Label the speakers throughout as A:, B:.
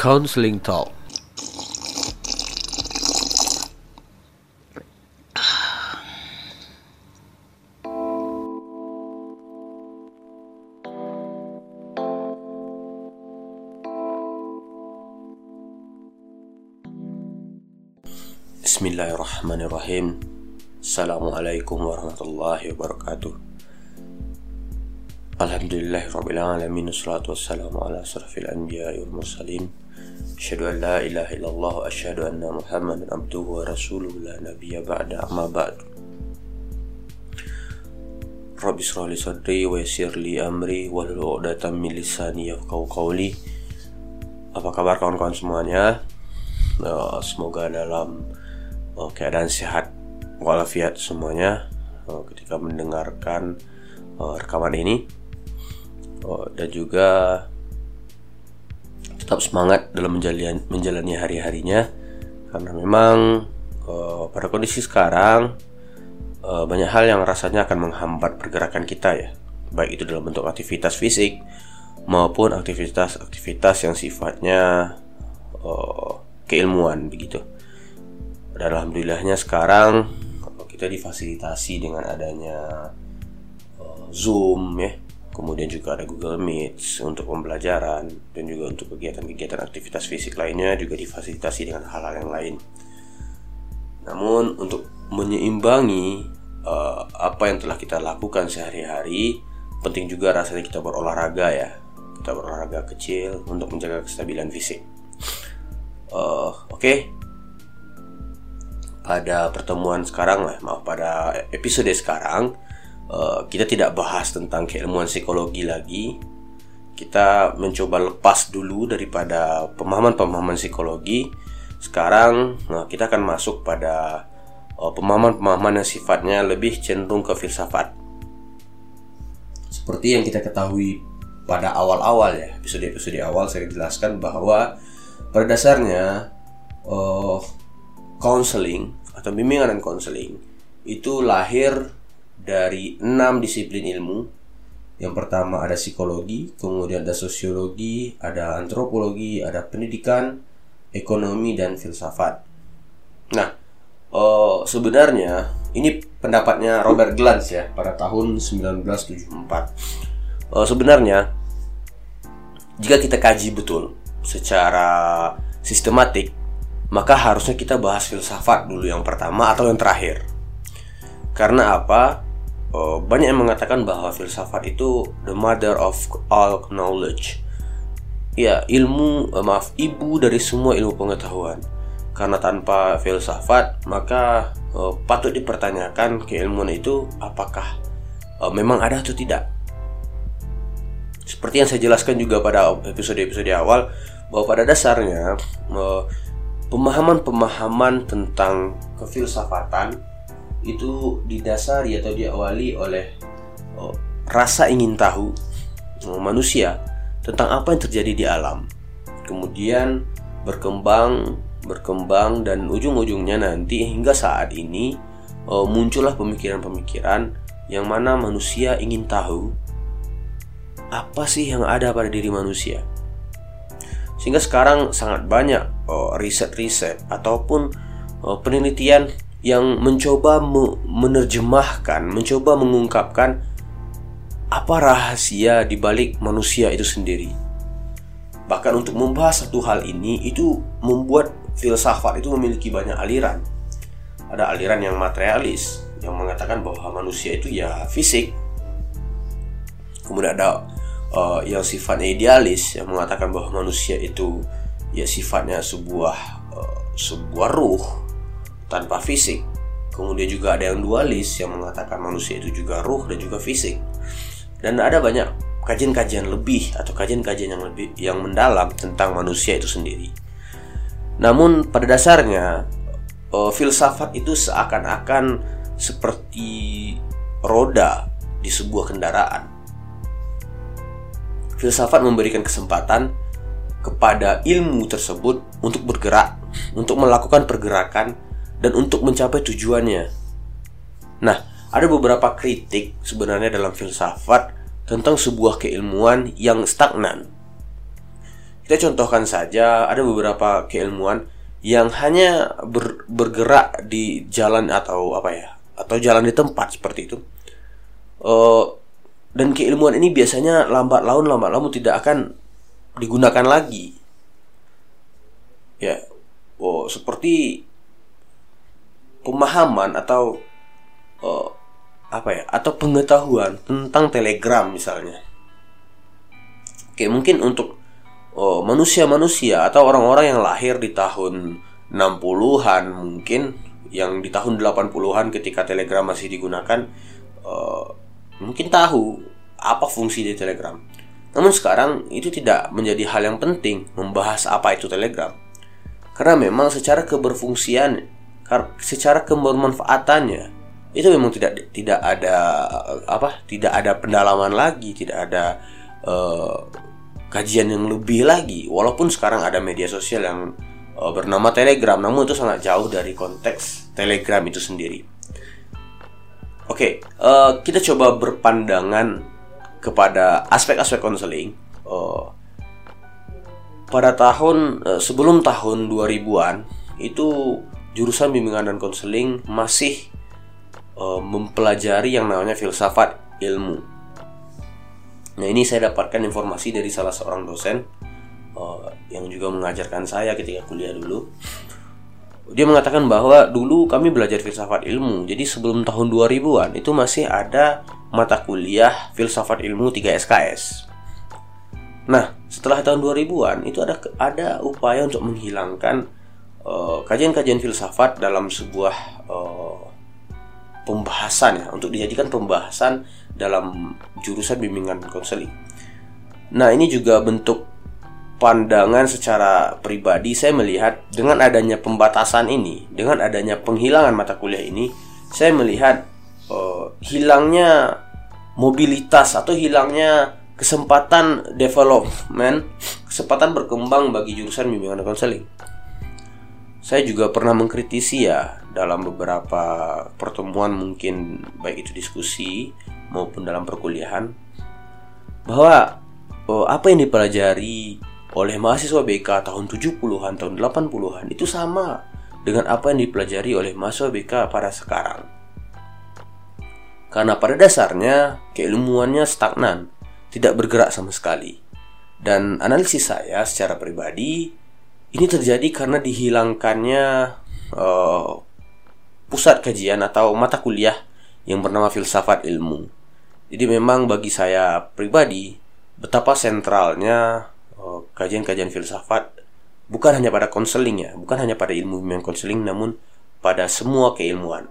A: counseling talk.
B: بسم الله الرحمن الرحيم السلام عليكم ورحمة الله وبركاته الحمد لله رب العالمين والصلاة والسلام على أشرف الأنبياء والمرسلين ilaha illallah wa asyhadu anna muhammadan abduhu wa rasuluh la nabiyya ba'da amma ba'du Rabbi shrah li sadri wa yassir li amri wahlul 'uqdatam min lisani yafqahu qawli. Apa kabar kawan-kawan semuanya? Uh, semoga dalam uh, keadaan sehat walafiat semuanya uh, ketika mendengarkan rekaman ini. Dan juga tetap semangat dalam menjalani, menjalani hari-harinya. Karena memang uh, pada kondisi sekarang uh, banyak hal yang rasanya akan menghambat pergerakan kita ya. Baik itu dalam bentuk aktivitas fisik maupun aktivitas-aktivitas yang sifatnya uh, keilmuan begitu. Dan alhamdulillahnya sekarang kita difasilitasi dengan adanya uh, Zoom ya kemudian juga ada Google Meet untuk pembelajaran dan juga untuk kegiatan-kegiatan aktivitas fisik lainnya juga difasilitasi dengan hal-hal yang lain. Namun untuk menyeimbangi uh, apa yang telah kita lakukan sehari-hari penting juga rasanya kita berolahraga ya. Kita berolahraga kecil untuk menjaga kestabilan fisik. Uh, oke. Okay pada pertemuan sekarang lah, maaf pada episode sekarang uh, kita tidak bahas tentang keilmuan psikologi lagi. Kita mencoba lepas dulu daripada pemahaman-pemahaman psikologi. Sekarang nah, kita akan masuk pada uh, pemahaman-pemahaman yang sifatnya lebih cenderung ke filsafat. Seperti yang kita ketahui pada awal-awal ya, episode-episode awal saya jelaskan bahwa pada dasarnya uh, counseling atau bimbingan dan counseling itu lahir dari enam disiplin ilmu. Yang pertama ada psikologi, kemudian ada sosiologi, ada antropologi, ada pendidikan, ekonomi dan filsafat. Nah, uh, sebenarnya ini pendapatnya Robert Glantz ya pada tahun 1974. Uh, sebenarnya jika kita kaji betul secara sistematik maka harusnya kita bahas filsafat dulu yang pertama atau yang terakhir. Karena apa? Oh, banyak yang mengatakan bahwa filsafat itu the mother of all knowledge. Ya, ilmu, eh, maaf, ibu dari semua ilmu pengetahuan. Karena tanpa filsafat, maka uh, patut dipertanyakan keilmuan itu apakah uh, memang ada atau tidak. Seperti yang saya jelaskan juga pada episode-episode awal, bahwa pada dasarnya uh, pemahaman-pemahaman tentang kefilsafatan itu didasari atau diawali oleh oh, rasa ingin tahu oh, manusia tentang apa yang terjadi di alam. Kemudian berkembang, berkembang dan ujung-ujungnya nanti hingga saat ini oh, muncullah pemikiran-pemikiran yang mana manusia ingin tahu apa sih yang ada pada diri manusia. Sehingga sekarang sangat banyak uh, riset-riset ataupun uh, penelitian yang mencoba me menerjemahkan, mencoba mengungkapkan apa rahasia di balik manusia itu sendiri. Bahkan untuk membahas satu hal ini itu membuat filsafat itu memiliki banyak aliran. Ada aliran yang materialis yang mengatakan bahwa manusia itu ya fisik. Kemudian ada uh, yang sifatnya idealis yang mengatakan bahwa manusia itu ya sifatnya sebuah uh, sebuah ruh tanpa fisik. Kemudian juga ada yang dualis yang mengatakan manusia itu juga ruh dan juga fisik. Dan ada banyak kajian-kajian lebih atau kajian-kajian yang lebih yang mendalam tentang manusia itu sendiri. Namun pada dasarnya uh, filsafat itu seakan-akan seperti roda di sebuah kendaraan filsafat memberikan kesempatan kepada ilmu tersebut untuk bergerak, untuk melakukan pergerakan, dan untuk mencapai tujuannya. Nah, ada beberapa kritik sebenarnya dalam filsafat tentang sebuah keilmuan yang stagnan. kita contohkan saja ada beberapa keilmuan yang hanya ber, bergerak di jalan atau apa ya atau jalan di tempat seperti itu uh, dan keilmuan ini biasanya lambat laun lambat laun tidak akan digunakan lagi ya oh seperti pemahaman atau uh, apa ya atau pengetahuan tentang telegram misalnya oke mungkin untuk oh, manusia-manusia atau orang-orang yang lahir di tahun 60-an mungkin yang di tahun 80-an ketika Telegram masih digunakan uh, mungkin tahu apa fungsi dari Telegram. Namun sekarang itu tidak menjadi hal yang penting membahas apa itu Telegram. Karena memang secara keberfungsian, secara kebermanfaatannya itu memang tidak tidak ada apa, tidak ada pendalaman lagi, tidak ada uh, kajian yang lebih lagi. Walaupun sekarang ada media sosial yang uh, bernama Telegram namun itu sangat jauh dari konteks Telegram itu sendiri. Oke okay, uh, eh, kita coba berpandangan kepada aspek-aspek konseling. Uh, pada tahun uh, sebelum tahun 2000-an itu jurusan bimbingan dan konseling masih uh, mempelajari yang namanya filsafat ilmu Nah ini saya dapatkan informasi dari salah seorang dosen uh, yang juga mengajarkan saya ketika kuliah dulu. Dia mengatakan bahwa dulu kami belajar filsafat ilmu. Jadi sebelum tahun 2000-an itu masih ada mata kuliah filsafat ilmu 3 SKS. Nah, setelah tahun 2000-an itu ada ada upaya untuk menghilangkan kajian-kajian uh, filsafat dalam sebuah uh, pembahasan ya untuk dijadikan pembahasan dalam jurusan bimbingan konseling. Nah, ini juga bentuk pandangan secara pribadi saya melihat dengan adanya pembatasan ini, dengan adanya penghilangan mata kuliah ini, saya melihat uh, hilangnya mobilitas atau hilangnya kesempatan development, kesempatan berkembang bagi jurusan bimbingan konseling. Saya juga pernah mengkritisi ya dalam beberapa pertemuan mungkin baik itu diskusi maupun dalam perkuliahan bahwa oh, apa yang dipelajari oleh mahasiswa BK tahun 70-an tahun 80-an itu sama dengan apa yang dipelajari oleh mahasiswa BK pada sekarang. Karena pada dasarnya keilmuannya stagnan, tidak bergerak sama sekali. Dan analisis saya secara pribadi ini terjadi karena dihilangkannya uh, pusat kajian atau mata kuliah yang bernama filsafat ilmu. Jadi memang bagi saya pribadi betapa sentralnya eh, kajian-kajian filsafat bukan hanya pada konseling ya, bukan hanya pada ilmu yang konseling namun pada semua keilmuan.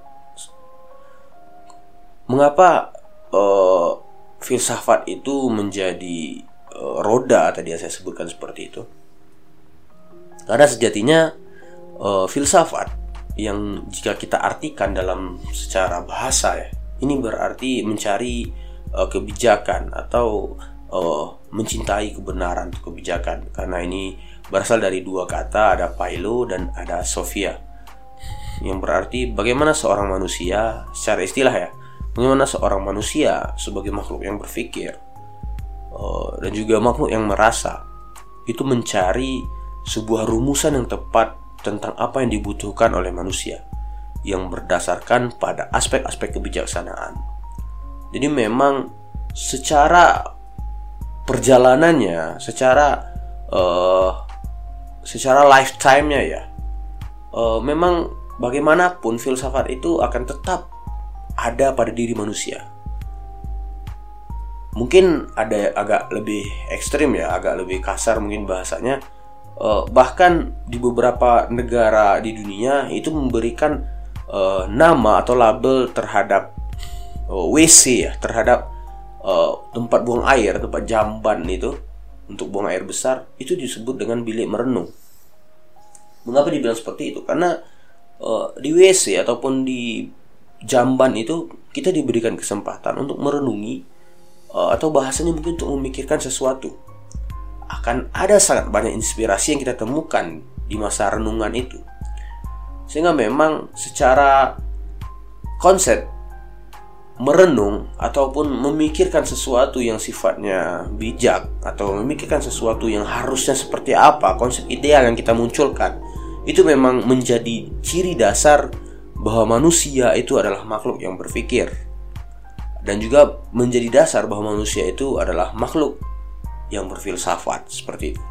B: Mengapa uh, filsafat itu menjadi uh, roda tadi yang saya sebutkan seperti itu? Karena sejatinya uh, filsafat yang jika kita artikan dalam secara bahasa ya ini berarti mencari uh, kebijakan atau uh, mencintai kebenaran kebijakan. Karena ini berasal dari dua kata ada Pailo dan ada Sofia yang berarti bagaimana seorang manusia secara istilah ya bagaimana seorang manusia sebagai makhluk yang berpikir dan juga makhluk yang merasa itu mencari sebuah rumusan yang tepat tentang apa yang dibutuhkan oleh manusia yang berdasarkan pada aspek-aspek kebijaksanaan. Jadi memang secara perjalanannya, secara uh, secara lifetime-nya ya, uh, memang bagaimanapun filsafat itu akan tetap ada pada diri manusia. Mungkin ada agak lebih ekstrim ya, agak lebih kasar mungkin bahasanya uh, bahkan di beberapa negara di dunia itu memberikan uh, nama atau label terhadap uh, eh, WC ya terhadap uh, tempat buang air tempat jamban itu untuk buang air besar itu disebut dengan bilik merenung. Mengapa dibilang seperti itu? Karena uh, di WC ataupun di jamban itu kita diberikan kesempatan untuk merenungi uh, atau bahasanya mungkin untuk memikirkan sesuatu akan ada sangat banyak inspirasi yang kita temukan di masa renungan itu. Sehingga memang secara konsep merenung ataupun memikirkan sesuatu yang sifatnya bijak atau memikirkan sesuatu yang harusnya seperti apa konsep ideal yang kita munculkan itu memang menjadi ciri dasar bahwa manusia itu adalah makhluk yang berpikir dan juga menjadi dasar bahwa manusia itu adalah makhluk yang berfilsafat seperti itu.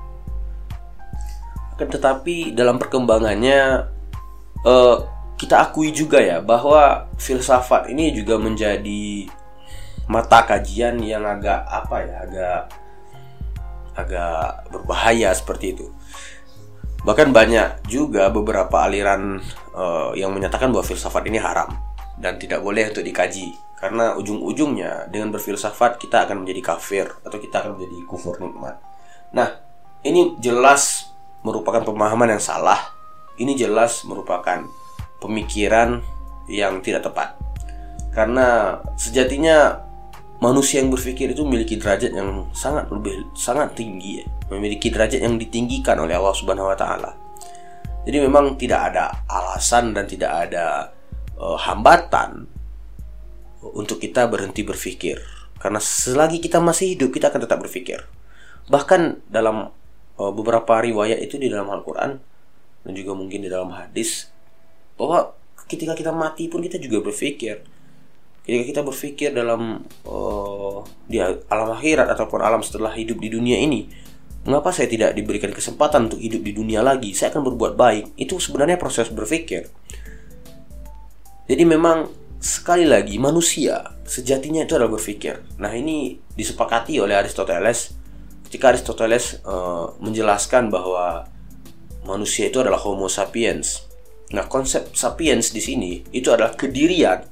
B: Akan tetapi dalam perkembangannya uh, kita akui juga ya bahwa filsafat ini juga menjadi mata kajian yang agak apa ya agak agak berbahaya seperti itu bahkan banyak juga beberapa aliran uh, yang menyatakan bahwa filsafat ini haram dan tidak boleh untuk dikaji karena ujung-ujungnya dengan berfilsafat kita akan menjadi kafir atau kita akan menjadi kufur nikmat. Nah, ini jelas merupakan pemahaman yang salah. Ini jelas merupakan pemikiran yang tidak tepat. Karena sejatinya manusia yang berpikir itu memiliki derajat yang sangat lebih sangat tinggi ya. memiliki derajat yang ditinggikan oleh Allah Subhanahu wa taala. Jadi memang tidak ada alasan dan tidak ada uh, hambatan untuk kita berhenti berpikir. Karena selagi kita masih hidup kita akan tetap berpikir. Bahkan dalam uh, beberapa riwayat itu di dalam Al-Qur'an dan juga mungkin di dalam hadis bahwa ketika kita mati pun kita juga berpikir ketika kita berpikir dalam uh, di alam akhirat ataupun alam setelah hidup di dunia ini mengapa saya tidak diberikan kesempatan untuk hidup di dunia lagi saya akan berbuat baik itu sebenarnya proses berpikir jadi memang sekali lagi manusia sejatinya itu adalah berpikir nah ini disepakati oleh Aristoteles. Ketika Aristoteles uh, menjelaskan bahwa manusia itu adalah Homo sapiens. Nah, konsep sapiens di sini itu adalah kedirian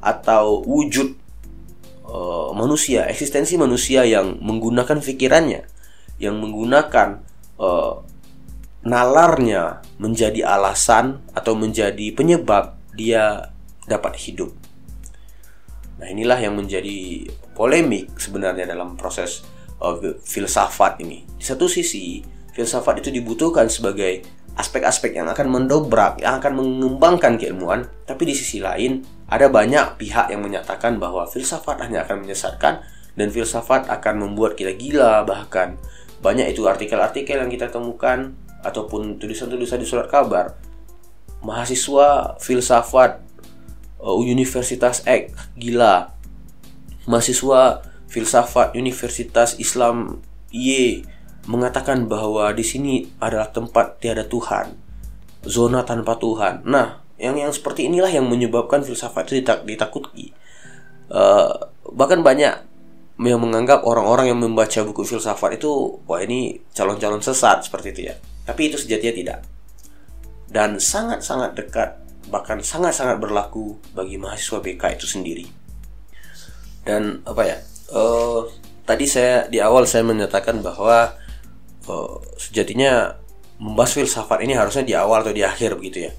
B: atau wujud uh, manusia, eksistensi manusia yang menggunakan pikirannya, yang menggunakan uh, nalarnya menjadi alasan atau menjadi penyebab dia dapat hidup. Nah, inilah yang menjadi polemik sebenarnya dalam proses uh, filsafat ini. Di satu sisi, filsafat itu dibutuhkan sebagai aspek-aspek yang akan mendobrak, yang akan mengembangkan keilmuan, tapi di sisi lain ada banyak pihak yang menyatakan bahwa filsafat hanya akan menyesatkan dan filsafat akan membuat kita gila bahkan banyak itu artikel-artikel yang kita temukan ataupun tulisan-tulisan di surat kabar mahasiswa filsafat uh, Universitas X gila mahasiswa filsafat Universitas Islam Y mengatakan bahwa di sini adalah tempat tiada Tuhan, zona tanpa Tuhan. Nah, yang yang seperti inilah yang menyebabkan filsafat itu ditak ditakuti. Uh, bahkan banyak yang menganggap orang-orang yang membaca buku filsafat itu wah ini calon-calon sesat seperti itu ya. Tapi itu sejatinya tidak. Dan sangat-sangat dekat bahkan sangat-sangat berlaku bagi mahasiswa BK itu sendiri. Dan apa ya? Uh, tadi saya di awal saya menyatakan bahwa uh, sejatinya membahas filsafat ini harusnya di awal atau di akhir begitu ya.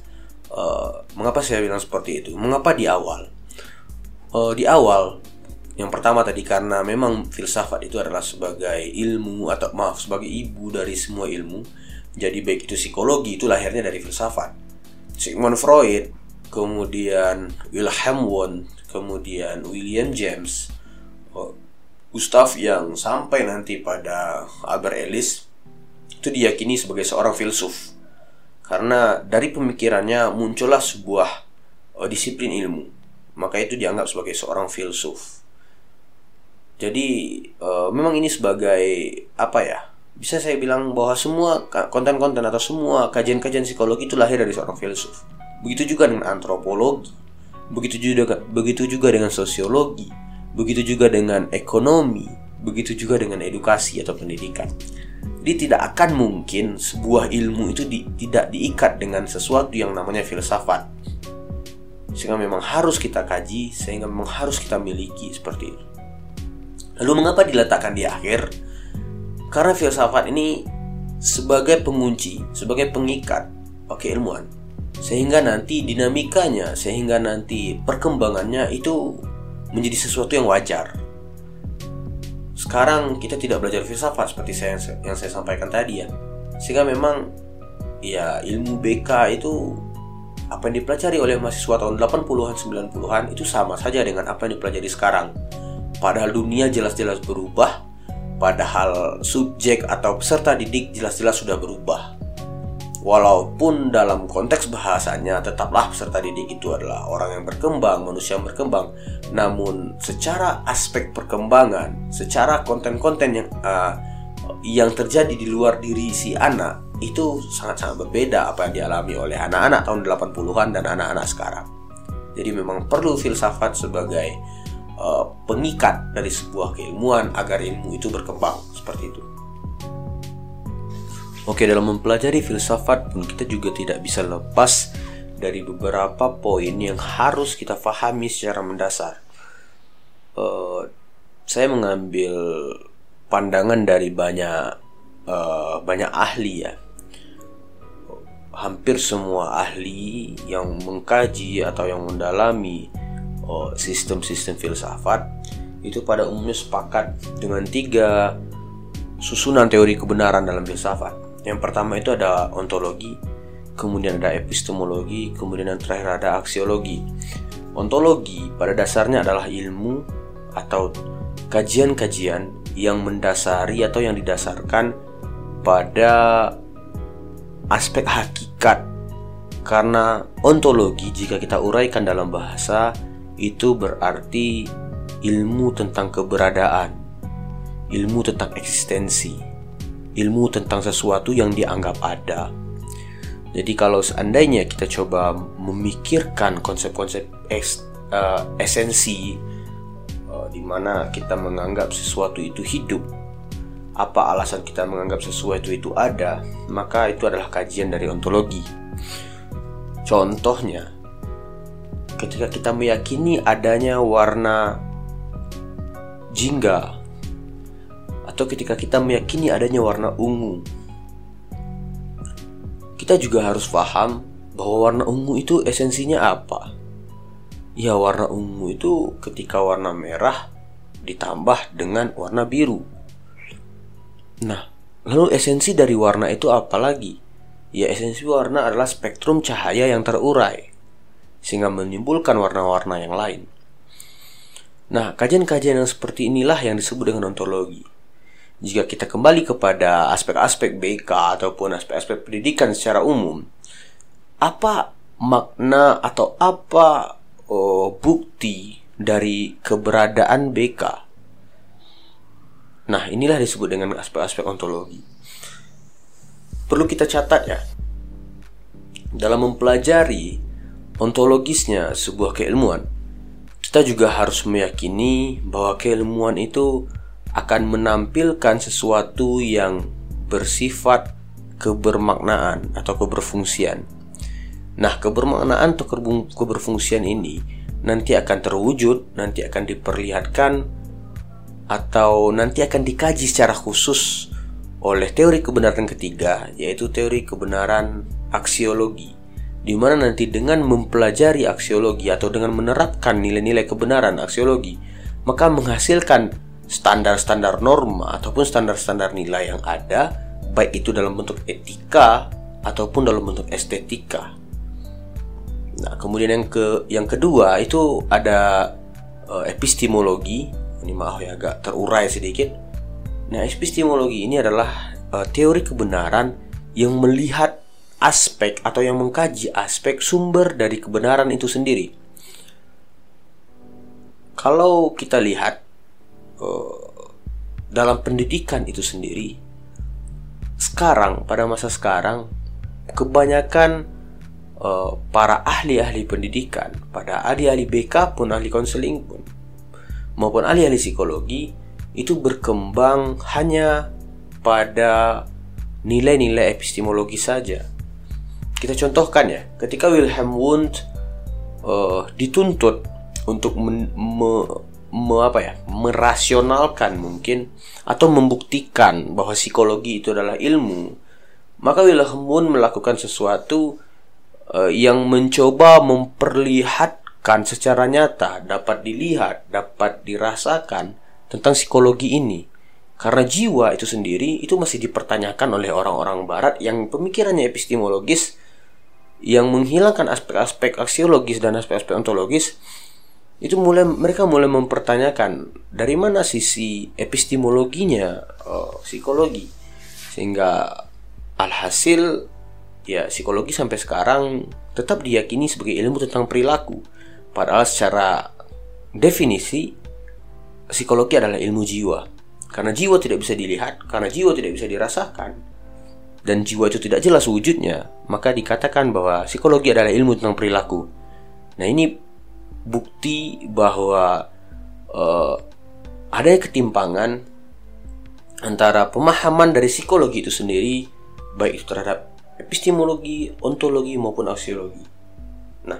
B: Uh, mengapa saya bilang seperti itu? Mengapa di awal? Uh, di awal yang pertama tadi karena memang filsafat itu adalah sebagai ilmu atau maaf sebagai ibu dari semua ilmu. Jadi baik itu psikologi itu lahirnya dari filsafat. Sigmund Freud, kemudian Wilhelm Wundt, kemudian William James, Gustav yang sampai nanti pada Albert Ellis itu diyakini sebagai seorang filsuf. Karena dari pemikirannya muncullah sebuah uh, disiplin ilmu. Maka itu dianggap sebagai seorang filsuf. Jadi uh, memang ini sebagai apa ya bisa saya bilang bahwa semua konten-konten atau semua kajian-kajian psikologi itu lahir dari seorang filsuf begitu juga dengan antropologi begitu juga begitu juga dengan sosiologi begitu juga dengan ekonomi begitu juga dengan edukasi atau pendidikan jadi tidak akan mungkin sebuah ilmu itu di, tidak diikat dengan sesuatu yang namanya filsafat. Sehingga memang harus kita kaji, sehingga memang harus kita miliki seperti itu. Lalu mengapa diletakkan di akhir? Karena filsafat ini sebagai pengunci, sebagai pengikat oke ilmuwan. Sehingga nanti dinamikanya, sehingga nanti perkembangannya itu menjadi sesuatu yang wajar sekarang kita tidak belajar filsafat seperti saya yang saya sampaikan tadi ya sehingga memang ya ilmu BK itu apa yang dipelajari oleh mahasiswa tahun 80-an 90-an itu sama saja dengan apa yang dipelajari sekarang. Padahal dunia jelas-jelas berubah, padahal subjek atau peserta didik jelas-jelas sudah berubah. Walaupun dalam konteks bahasanya tetaplah peserta didik itu adalah orang yang berkembang, manusia yang berkembang, namun secara aspek perkembangan, secara konten-konten yang uh, yang terjadi di luar diri si anak itu sangat-sangat berbeda apa yang dialami oleh anak-anak tahun 80-an dan anak-anak sekarang. Jadi memang perlu filsafat sebagai uh, pengikat dari sebuah keilmuan agar ilmu itu berkembang seperti itu. Oke, dalam mempelajari filsafat pun kita juga tidak bisa lepas dari beberapa poin yang harus kita pahami secara mendasar. Uh, saya mengambil pandangan dari banyak uh, banyak ahli ya. Hampir semua ahli yang mengkaji atau yang mendalami sistem-sistem filsafat itu pada umumnya sepakat dengan tiga susunan teori kebenaran dalam filsafat yang pertama itu ada ontologi, kemudian ada epistemologi, kemudian yang terakhir ada aksiologi. Ontologi pada dasarnya adalah ilmu atau kajian-kajian yang mendasari atau yang didasarkan pada aspek hakikat. Karena ontologi jika kita uraikan dalam bahasa itu berarti ilmu tentang keberadaan, ilmu tentang eksistensi ilmu tentang sesuatu yang dianggap ada. Jadi kalau seandainya kita coba memikirkan konsep-konsep es, uh, esensi uh, di mana kita menganggap sesuatu itu hidup, apa alasan kita menganggap sesuatu itu ada, maka itu adalah kajian dari ontologi. Contohnya, ketika kita meyakini adanya warna jingga atau ketika kita meyakini adanya warna ungu. Kita juga harus paham bahwa warna ungu itu esensinya apa. Ya warna ungu itu ketika warna merah ditambah dengan warna biru. Nah, lalu esensi dari warna itu apa lagi? Ya esensi warna adalah spektrum cahaya yang terurai sehingga menimbulkan warna-warna yang lain. Nah, kajian-kajian yang seperti inilah yang disebut dengan ontologi jika kita kembali kepada aspek-aspek BK ataupun aspek-aspek pendidikan secara umum, apa makna atau apa oh, bukti dari keberadaan BK? Nah, inilah disebut dengan aspek-aspek ontologi. Perlu kita catat ya, dalam mempelajari ontologisnya sebuah keilmuan, kita juga harus meyakini bahwa keilmuan itu akan menampilkan sesuatu yang bersifat kebermaknaan atau keberfungsian. Nah, kebermaknaan atau keberfungsian ini nanti akan terwujud, nanti akan diperlihatkan atau nanti akan dikaji secara khusus oleh teori kebenaran ketiga, yaitu teori kebenaran aksiologi. Di mana nanti dengan mempelajari aksiologi atau dengan menerapkan nilai-nilai kebenaran aksiologi, maka menghasilkan standar-standar norma ataupun standar-standar nilai yang ada baik itu dalam bentuk etika ataupun dalam bentuk estetika. Nah, kemudian yang ke yang kedua itu ada uh, epistemologi. Ini maaf ya agak terurai sedikit. Nah, epistemologi ini adalah uh, teori kebenaran yang melihat aspek atau yang mengkaji aspek sumber dari kebenaran itu sendiri. Kalau kita lihat uh, dalam pendidikan itu sendiri sekarang pada masa sekarang kebanyakan uh, para ahli-ahli pendidikan pada ahli-ahli BK pun ahli konseling pun maupun ahli-ahli psikologi itu berkembang hanya pada nilai-nilai epistemologi saja. Kita contohkan ya, ketika Wilhelm Wundt uh, dituntut untuk men, me, me, apa ya merasionalkan mungkin atau membuktikan bahwa psikologi itu adalah ilmu maka Wilhelm Wundt melakukan sesuatu uh, yang mencoba memperlihatkan secara nyata dapat dilihat dapat dirasakan tentang psikologi ini. Karena jiwa itu sendiri itu masih dipertanyakan oleh orang-orang barat yang pemikirannya epistemologis yang menghilangkan aspek-aspek aksiologis dan aspek-aspek ontologis itu mulai mereka mulai mempertanyakan dari mana sisi epistemologinya uh, psikologi. Sehingga alhasil ya psikologi sampai sekarang tetap diyakini sebagai ilmu tentang perilaku. Padahal secara definisi psikologi adalah ilmu jiwa. Karena jiwa tidak bisa dilihat karena jiwa tidak bisa dirasakan dan jiwa itu tidak jelas wujudnya maka dikatakan bahwa psikologi adalah ilmu tentang perilaku nah ini bukti bahwa uh, ada ketimpangan antara pemahaman dari psikologi itu sendiri baik itu terhadap epistemologi, ontologi maupun aksiologi. Nah,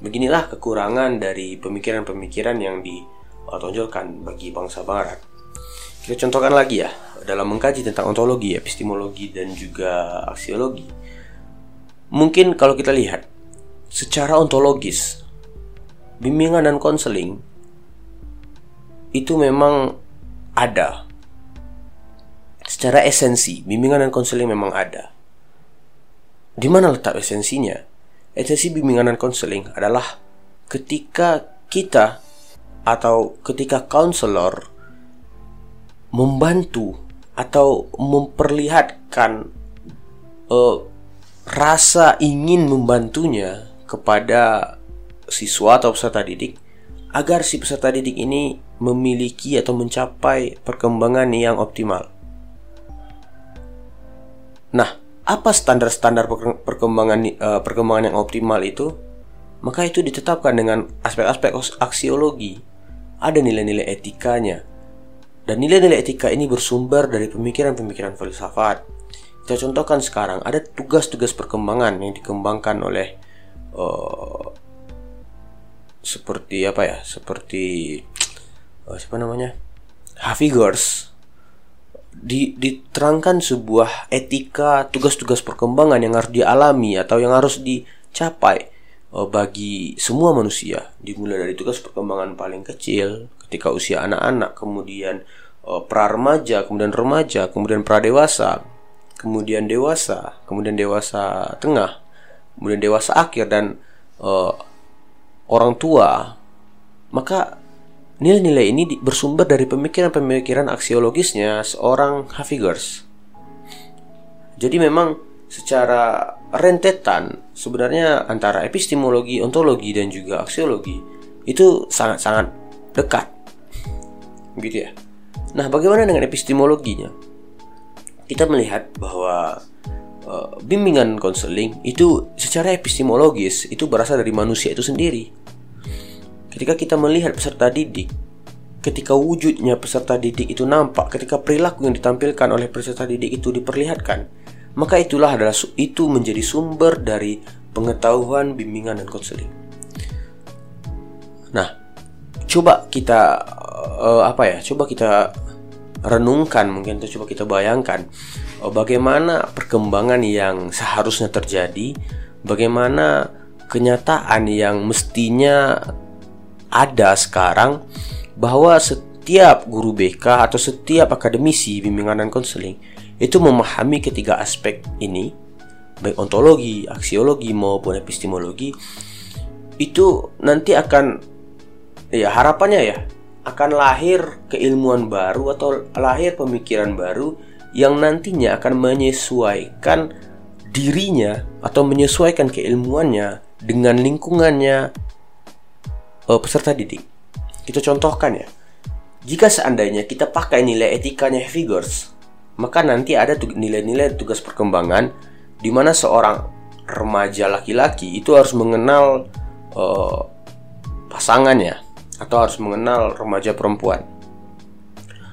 B: beginilah kekurangan dari pemikiran-pemikiran yang ditonjolkan bagi bangsa barat. Kita contohkan lagi ya, dalam mengkaji tentang ontologi, epistemologi, dan juga aksiologi. Mungkin kalau kita lihat secara ontologis, bimbingan dan konseling itu memang ada. Secara esensi, bimbingan dan konseling memang ada. Di mana letak esensinya? Esensi bimbingan dan konseling adalah ketika kita atau ketika konselor membantu atau memperlihatkan uh, rasa ingin membantunya kepada siswa atau peserta didik agar si peserta didik ini memiliki atau mencapai perkembangan yang optimal. Nah, apa standar-standar perkembangan uh, perkembangan yang optimal itu? Maka itu ditetapkan dengan aspek-aspek aksiologi. Ada nilai-nilai etikanya. Dan nilai-nilai etika ini bersumber dari pemikiran-pemikiran filsafat. Kita contohkan sekarang ada tugas-tugas perkembangan yang dikembangkan oleh uh, seperti apa ya seperti oh, siapa namanya Havigers di, diterangkan sebuah etika tugas-tugas perkembangan yang harus dialami atau yang harus dicapai oh, bagi semua manusia dimulai dari tugas perkembangan paling kecil ketika usia anak-anak kemudian pra remaja kemudian remaja kemudian pra dewasa kemudian dewasa kemudian dewasa tengah kemudian dewasa akhir dan uh, orang tua, maka nilai-nilai ini bersumber dari pemikiran-pemikiran aksiologisnya seorang Havigers. Jadi memang secara rentetan sebenarnya antara epistemologi, ontologi dan juga aksiologi itu sangat-sangat dekat. Gitu ya. Nah, bagaimana dengan epistemologinya? Kita melihat bahwa uh, bimbingan konseling itu secara epistemologis itu berasal dari manusia itu sendiri. Ketika kita melihat peserta didik, ketika wujudnya peserta didik itu nampak, ketika perilaku yang ditampilkan oleh peserta didik itu diperlihatkan, maka itulah adalah itu menjadi sumber dari pengetahuan bimbingan dan konseling. Nah, coba kita uh, apa ya? Coba kita renungkan mungkin atau coba kita bayangkan oh, bagaimana perkembangan yang seharusnya terjadi, bagaimana kenyataan yang mestinya ada sekarang bahwa setiap guru BK atau setiap akademisi bimbingan dan konseling itu memahami ketiga aspek ini baik ontologi, aksiologi maupun epistemologi itu nanti akan ya harapannya ya akan lahir keilmuan baru atau lahir pemikiran baru yang nantinya akan menyesuaikan dirinya atau menyesuaikan keilmuannya dengan lingkungannya uh, peserta didik. Kita contohkan ya. Jika seandainya kita pakai nilai etikanya figures, maka nanti ada nilai-nilai tugas perkembangan di mana seorang remaja laki-laki itu harus mengenal uh, pasangannya atau harus mengenal remaja perempuan.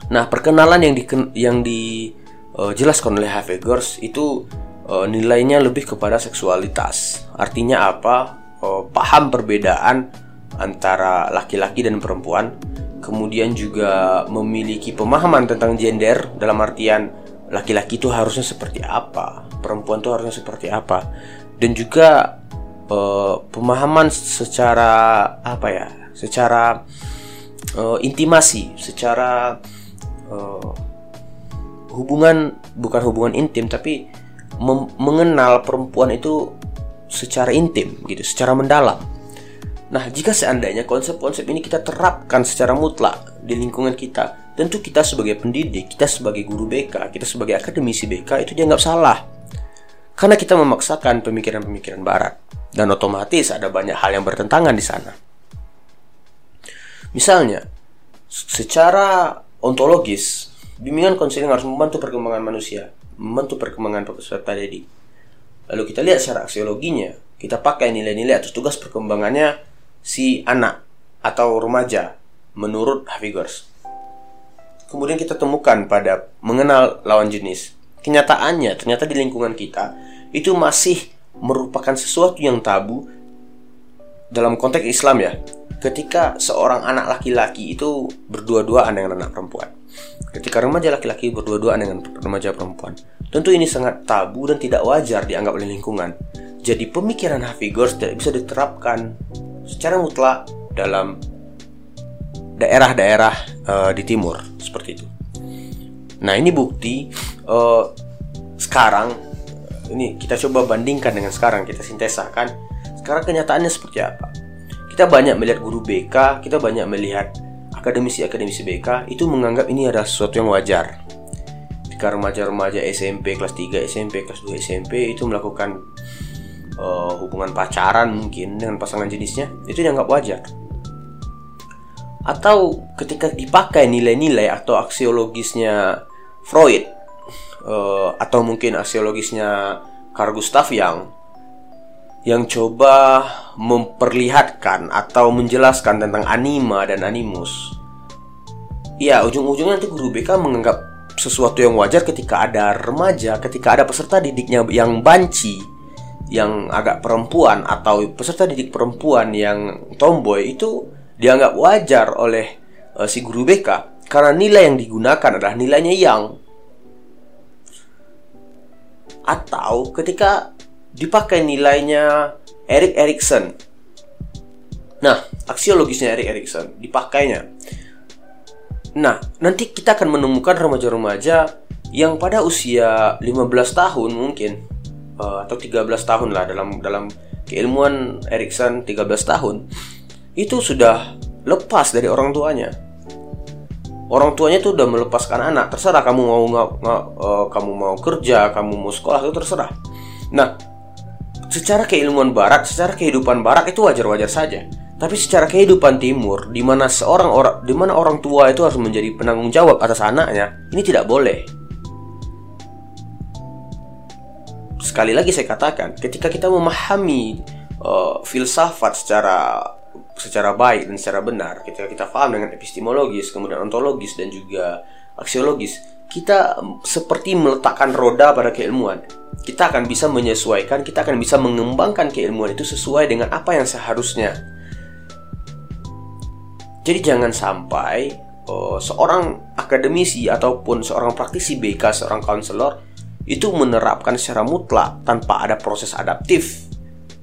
B: Nah, perkenalan yang di yang dijelaskan uh, oleh Havegers itu uh, nilainya lebih kepada seksualitas. Artinya apa? Uh, paham perbedaan antara laki-laki dan perempuan. Kemudian juga memiliki pemahaman tentang gender dalam artian laki-laki itu harusnya seperti apa, perempuan itu harusnya seperti apa. Dan juga uh, pemahaman secara apa ya? Secara uh, intimasi, secara uh, hubungan bukan hubungan intim tapi mengenal perempuan itu secara intim gitu, secara mendalam. Nah, jika seandainya konsep-konsep ini kita terapkan secara mutlak di lingkungan kita, tentu kita sebagai pendidik, kita sebagai guru BK, kita sebagai akademisi BK itu dianggap salah. Karena kita memaksakan pemikiran-pemikiran barat dan otomatis ada banyak hal yang bertentangan di sana. Misalnya, secara ontologis, bimbingan konseling harus membantu perkembangan manusia, membantu perkembangan peserta didik. Lalu kita lihat secara aksiologinya, kita pakai nilai-nilai atau tugas perkembangannya si anak atau remaja menurut Havigors. Kemudian kita temukan pada mengenal lawan jenis. Kenyataannya ternyata di lingkungan kita itu masih merupakan sesuatu yang tabu dalam konteks Islam ya. Ketika seorang anak laki-laki itu berdua-duaan dengan anak perempuan. Ketika remaja laki-laki berdua-duaan dengan remaja perempuan. Tentu ini sangat tabu dan tidak wajar dianggap oleh lingkungan. Jadi pemikiran Havigors tidak bisa diterapkan secara mutlak dalam daerah-daerah uh, di timur seperti itu. Nah ini bukti uh, sekarang ini kita coba bandingkan dengan sekarang kita sintesakan sekarang kenyataannya seperti apa. Kita banyak melihat guru BK, kita banyak melihat akademisi-akademisi BK itu menganggap ini adalah sesuatu yang wajar. Jika remaja-remaja SMP kelas 3, SMP kelas 2 SMP itu melakukan uh, hubungan pacaran mungkin dengan pasangan jenisnya itu dianggap wajar atau ketika dipakai nilai-nilai atau aksiologisnya Freud uh, atau mungkin aksiologisnya Carl Gustav Jung yang coba memperlihatkan atau menjelaskan tentang anima dan animus. Ya, ujung-ujungnya nanti guru BK menganggap sesuatu yang wajar ketika ada remaja, ketika ada peserta didiknya yang banci, yang agak perempuan atau peserta didik perempuan yang tomboy itu dianggap wajar oleh uh, si guru BK karena nilai yang digunakan adalah nilainya yang atau ketika dipakai nilainya Erik Erikson. Nah, aksiologisnya Erik Erikson dipakainya. Nah, nanti kita akan menemukan remaja-remaja yang pada usia 15 tahun mungkin uh, atau 13 tahun lah dalam dalam keilmuan Erikson 13 tahun itu sudah lepas dari orang tuanya. Orang tuanya tuh udah melepaskan anak, terserah kamu mau nggak uh, kamu mau kerja, kamu mau sekolah itu terserah. Nah, secara keilmuan barat, secara kehidupan barat itu wajar-wajar saja. Tapi secara kehidupan timur, di mana seorang orang, di mana orang tua itu harus menjadi penanggung jawab atas anaknya, ini tidak boleh. sekali lagi saya katakan, ketika kita memahami uh, filsafat secara secara baik dan secara benar, ketika kita paham dengan epistemologis, kemudian ontologis dan juga aksiologis, kita seperti meletakkan roda pada keilmuan. Kita akan bisa menyesuaikan, kita akan bisa mengembangkan keilmuan itu sesuai dengan apa yang seharusnya. Jadi jangan sampai uh, seorang akademisi ataupun seorang praktisi BK, seorang konselor itu menerapkan secara mutlak tanpa ada proses adaptif,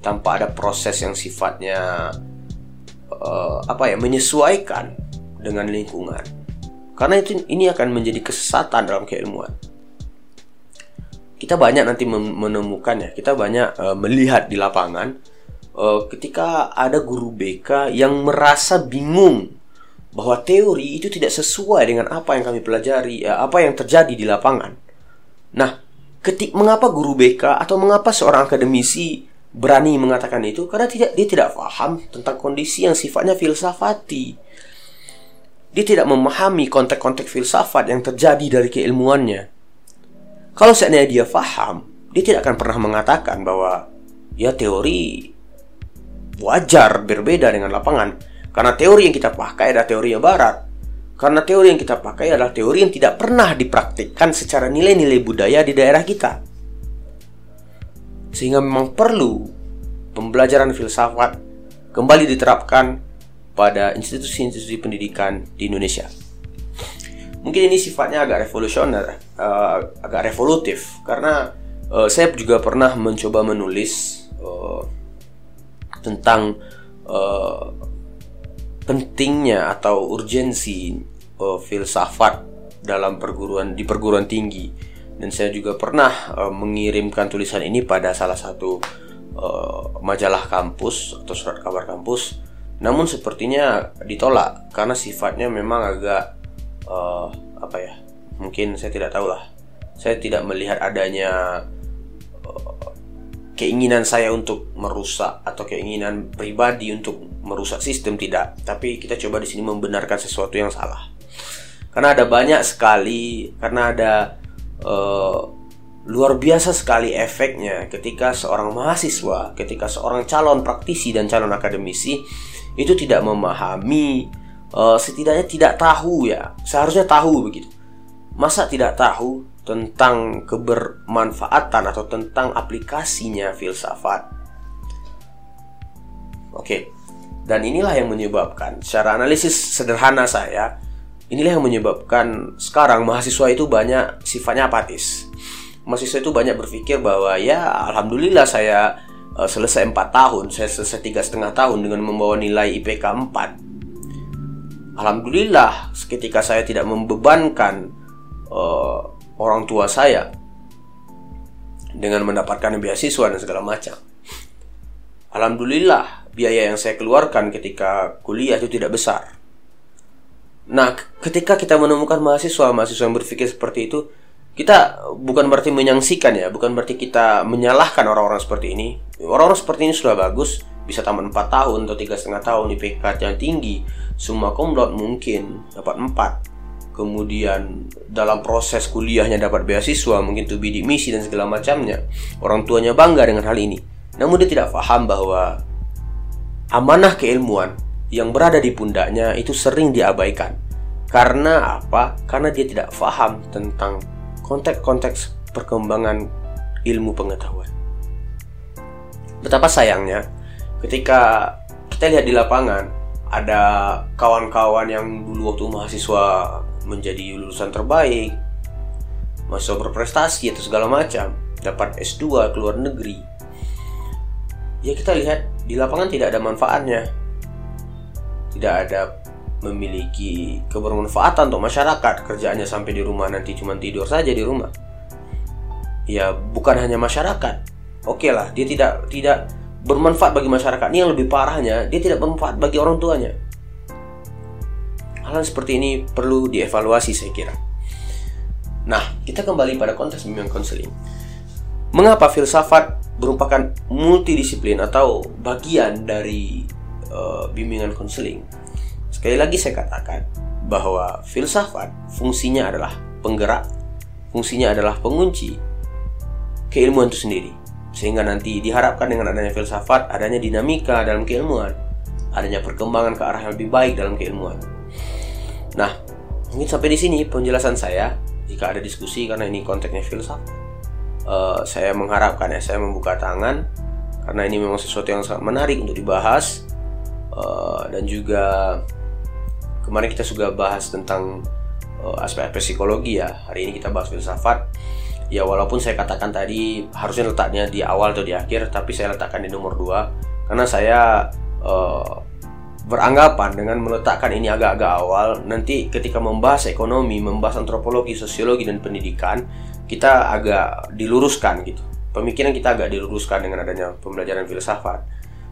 B: tanpa ada proses yang sifatnya uh, apa ya menyesuaikan dengan lingkungan. Karena itu ini akan menjadi kesesatan dalam keilmuan. Kita banyak nanti menemukannya, kita banyak uh, melihat di lapangan uh, ketika ada guru BK yang merasa bingung bahwa teori itu tidak sesuai dengan apa yang kami pelajari, ya, apa yang terjadi di lapangan. Nah, ketik mengapa guru BK atau mengapa seorang akademisi berani mengatakan itu karena tidak dia tidak paham tentang kondisi yang sifatnya filsafati. Dia tidak memahami konteks-konteks filsafat yang terjadi dari keilmuannya. Kalau seandainya dia paham, dia tidak akan pernah mengatakan bahwa ya teori wajar berbeda dengan lapangan karena teori yang kita pakai adalah teori yang barat karena teori yang kita pakai adalah teori yang tidak pernah dipraktikkan secara nilai-nilai budaya di daerah kita. Sehingga memang perlu pembelajaran filsafat kembali diterapkan pada institusi-institusi pendidikan di Indonesia. Mungkin ini sifatnya agak revolusioner, uh, agak revolutif, karena uh, saya juga pernah mencoba menulis uh, tentang uh, pentingnya atau urgensi uh, filsafat dalam perguruan di perguruan tinggi dan saya juga pernah uh, mengirimkan tulisan ini pada salah satu uh, majalah kampus atau surat kabar kampus. Namun sepertinya ditolak karena sifatnya memang agak uh, apa ya? Mungkin saya tidak tahu lah. Saya tidak melihat adanya uh, keinginan saya untuk merusak atau keinginan pribadi untuk merusak sistem tidak. Tapi kita coba di sini membenarkan sesuatu yang salah. Karena ada banyak sekali, karena ada uh, luar biasa sekali efeknya ketika seorang mahasiswa, ketika seorang calon praktisi dan calon akademisi itu tidak memahami, uh, setidaknya tidak tahu ya, seharusnya tahu begitu. Masa tidak tahu tentang kebermanfaatan atau tentang aplikasinya filsafat? Oke, dan inilah yang menyebabkan secara analisis sederhana saya, inilah yang menyebabkan sekarang mahasiswa itu banyak sifatnya apatis mahasiswa itu banyak berpikir bahwa ya alhamdulillah saya uh, selesai 4 tahun, saya selesai tiga setengah tahun dengan membawa nilai IPK 4. Alhamdulillah ketika saya tidak membebankan uh, orang tua saya dengan mendapatkan beasiswa dan segala macam. Alhamdulillah biaya yang saya keluarkan ketika kuliah itu tidak besar. Nah, ketika kita menemukan mahasiswa, mahasiswa yang berpikir seperti itu, kita bukan berarti menyangsikan ya, bukan berarti kita menyalahkan orang-orang seperti ini. Orang-orang seperti ini sudah bagus, bisa tamat 4 tahun atau tiga setengah tahun di IPK yang tinggi, semua komdot mungkin dapat 4. Kemudian dalam proses kuliahnya dapat beasiswa, mungkin tuh bidik misi dan segala macamnya. Orang tuanya bangga dengan hal ini. Namun dia tidak paham bahwa amanah keilmuan yang berada di pundaknya itu sering diabaikan. Karena apa? Karena dia tidak paham tentang konteks-konteks perkembangan ilmu pengetahuan. Betapa sayangnya ketika kita lihat di lapangan ada kawan-kawan yang dulu waktu mahasiswa menjadi lulusan terbaik, mahasiswa berprestasi atau segala macam, dapat S2 ke luar negeri. Ya kita lihat di lapangan tidak ada manfaatnya. Tidak ada memiliki kebermanfaatan untuk masyarakat. Kerjaannya sampai di rumah nanti cuma tidur saja di rumah. Ya bukan hanya masyarakat. Oke okay lah dia tidak tidak bermanfaat bagi masyarakat. Ini yang lebih parahnya dia tidak bermanfaat bagi orang tuanya. Hal seperti ini perlu dievaluasi saya kira. Nah kita kembali pada konteks bimbingan konseling. Mengapa filsafat merupakan multidisiplin atau bagian dari uh, bimbingan konseling Sekali lagi saya katakan bahwa filsafat fungsinya adalah penggerak, fungsinya adalah pengunci keilmuan itu sendiri. Sehingga nanti diharapkan dengan adanya filsafat, adanya dinamika dalam keilmuan, adanya perkembangan ke arah yang lebih baik dalam keilmuan. Nah, mungkin sampai di sini penjelasan saya. Jika ada diskusi karena ini konteksnya filsafat, uh, saya mengharapkan ya saya membuka tangan karena ini memang sesuatu yang sangat menarik untuk dibahas uh, dan juga Kemarin kita juga bahas tentang uh, aspek-aspek psikologi ya. Hari ini kita bahas filsafat. Ya walaupun saya katakan tadi harusnya letaknya di awal atau di akhir, tapi saya letakkan di nomor 2 karena saya uh, beranggapan dengan meletakkan ini agak-agak awal nanti ketika membahas ekonomi, membahas antropologi, sosiologi dan pendidikan kita agak diluruskan gitu. Pemikiran kita agak diluruskan dengan adanya pembelajaran filsafat.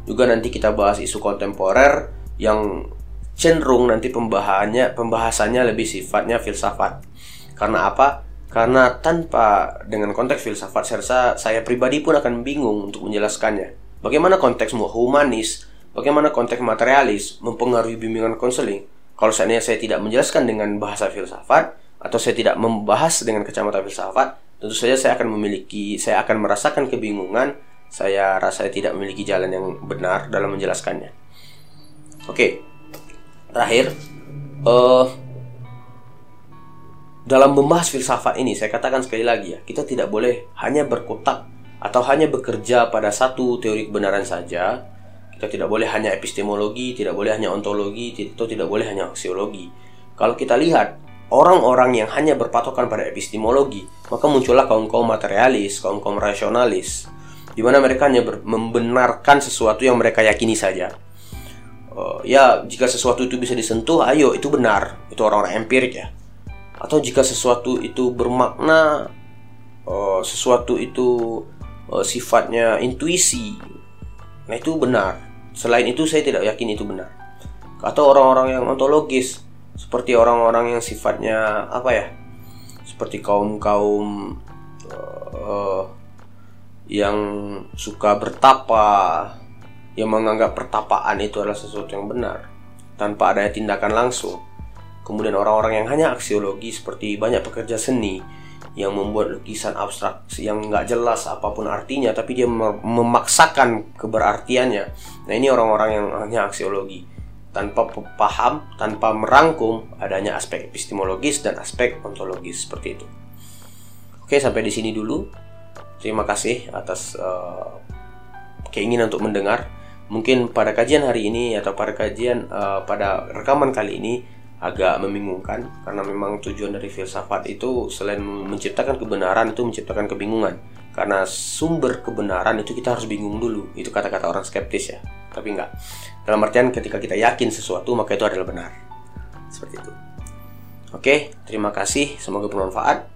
B: Juga nanti kita bahas isu kontemporer yang cenderung nanti pembahasannya pembahasannya lebih sifatnya filsafat. Karena apa? Karena tanpa dengan konteks filsafat saya saya pribadi pun akan bingung untuk menjelaskannya. Bagaimana konteks humanis, bagaimana konteks materialis mempengaruhi bimbingan konseling? Kalau seandainya saya tidak menjelaskan dengan bahasa filsafat atau saya tidak membahas dengan kacamata filsafat, tentu saja saya akan memiliki saya akan merasakan kebingungan, saya rasa saya tidak memiliki jalan yang benar dalam menjelaskannya. Oke, terakhir uh, dalam membahas filsafat ini saya katakan sekali lagi ya kita tidak boleh hanya berkotak atau hanya bekerja pada satu teori kebenaran saja. Kita tidak boleh hanya epistemologi tidak boleh hanya ontologi atau tidak boleh hanya aksiologi. Kalau kita lihat orang-orang yang hanya berpatokan pada epistemologi maka muncullah kaum-kaum materialis kaum-kaum rasionalis di mana mereka hanya membenarkan sesuatu yang mereka yakini saja uh, ya jika sesuatu itu bisa disentuh ayo itu benar itu orang-orang empirik ya atau jika sesuatu itu bermakna uh, sesuatu itu uh, sifatnya intuisi. Nah, itu benar. Selain itu saya tidak yakin itu benar. Atau orang-orang yang ontologis seperti orang-orang yang sifatnya apa ya? Seperti kaum-kaum uh, yang suka bertapa, yang menganggap pertapaan itu adalah sesuatu yang benar tanpa adanya tindakan langsung. Kemudian orang-orang yang hanya aksiologi seperti banyak pekerja seni yang membuat lukisan abstrak yang nggak jelas apa pun artinya tapi dia memaksakan keberartiannya. Nah ini orang-orang yang hanya aksiologi tanpa paham, tanpa merangkum adanya aspek epistemologis dan aspek ontologis seperti itu. Oke sampai di sini dulu. Terima kasih atas uh, keinginan untuk mendengar. Mungkin pada kajian hari ini atau pada kajian uh, pada rekaman kali ini agak membingungkan karena memang tujuan dari filsafat itu selain menciptakan kebenaran itu menciptakan kebingungan. Karena sumber kebenaran itu kita harus bingung dulu. Itu kata-kata orang skeptis ya. Tapi enggak. Dalam artian ketika kita yakin sesuatu maka itu adalah benar. Seperti itu. Oke terima kasih. Semoga bermanfaat.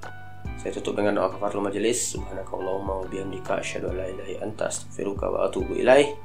B: Saya tutup dengan doa kafaratul majelis. Subhanakallahumma wa bihamdika asyhadu an la ilaha illa anta astaghfiruka wa atubu ilaih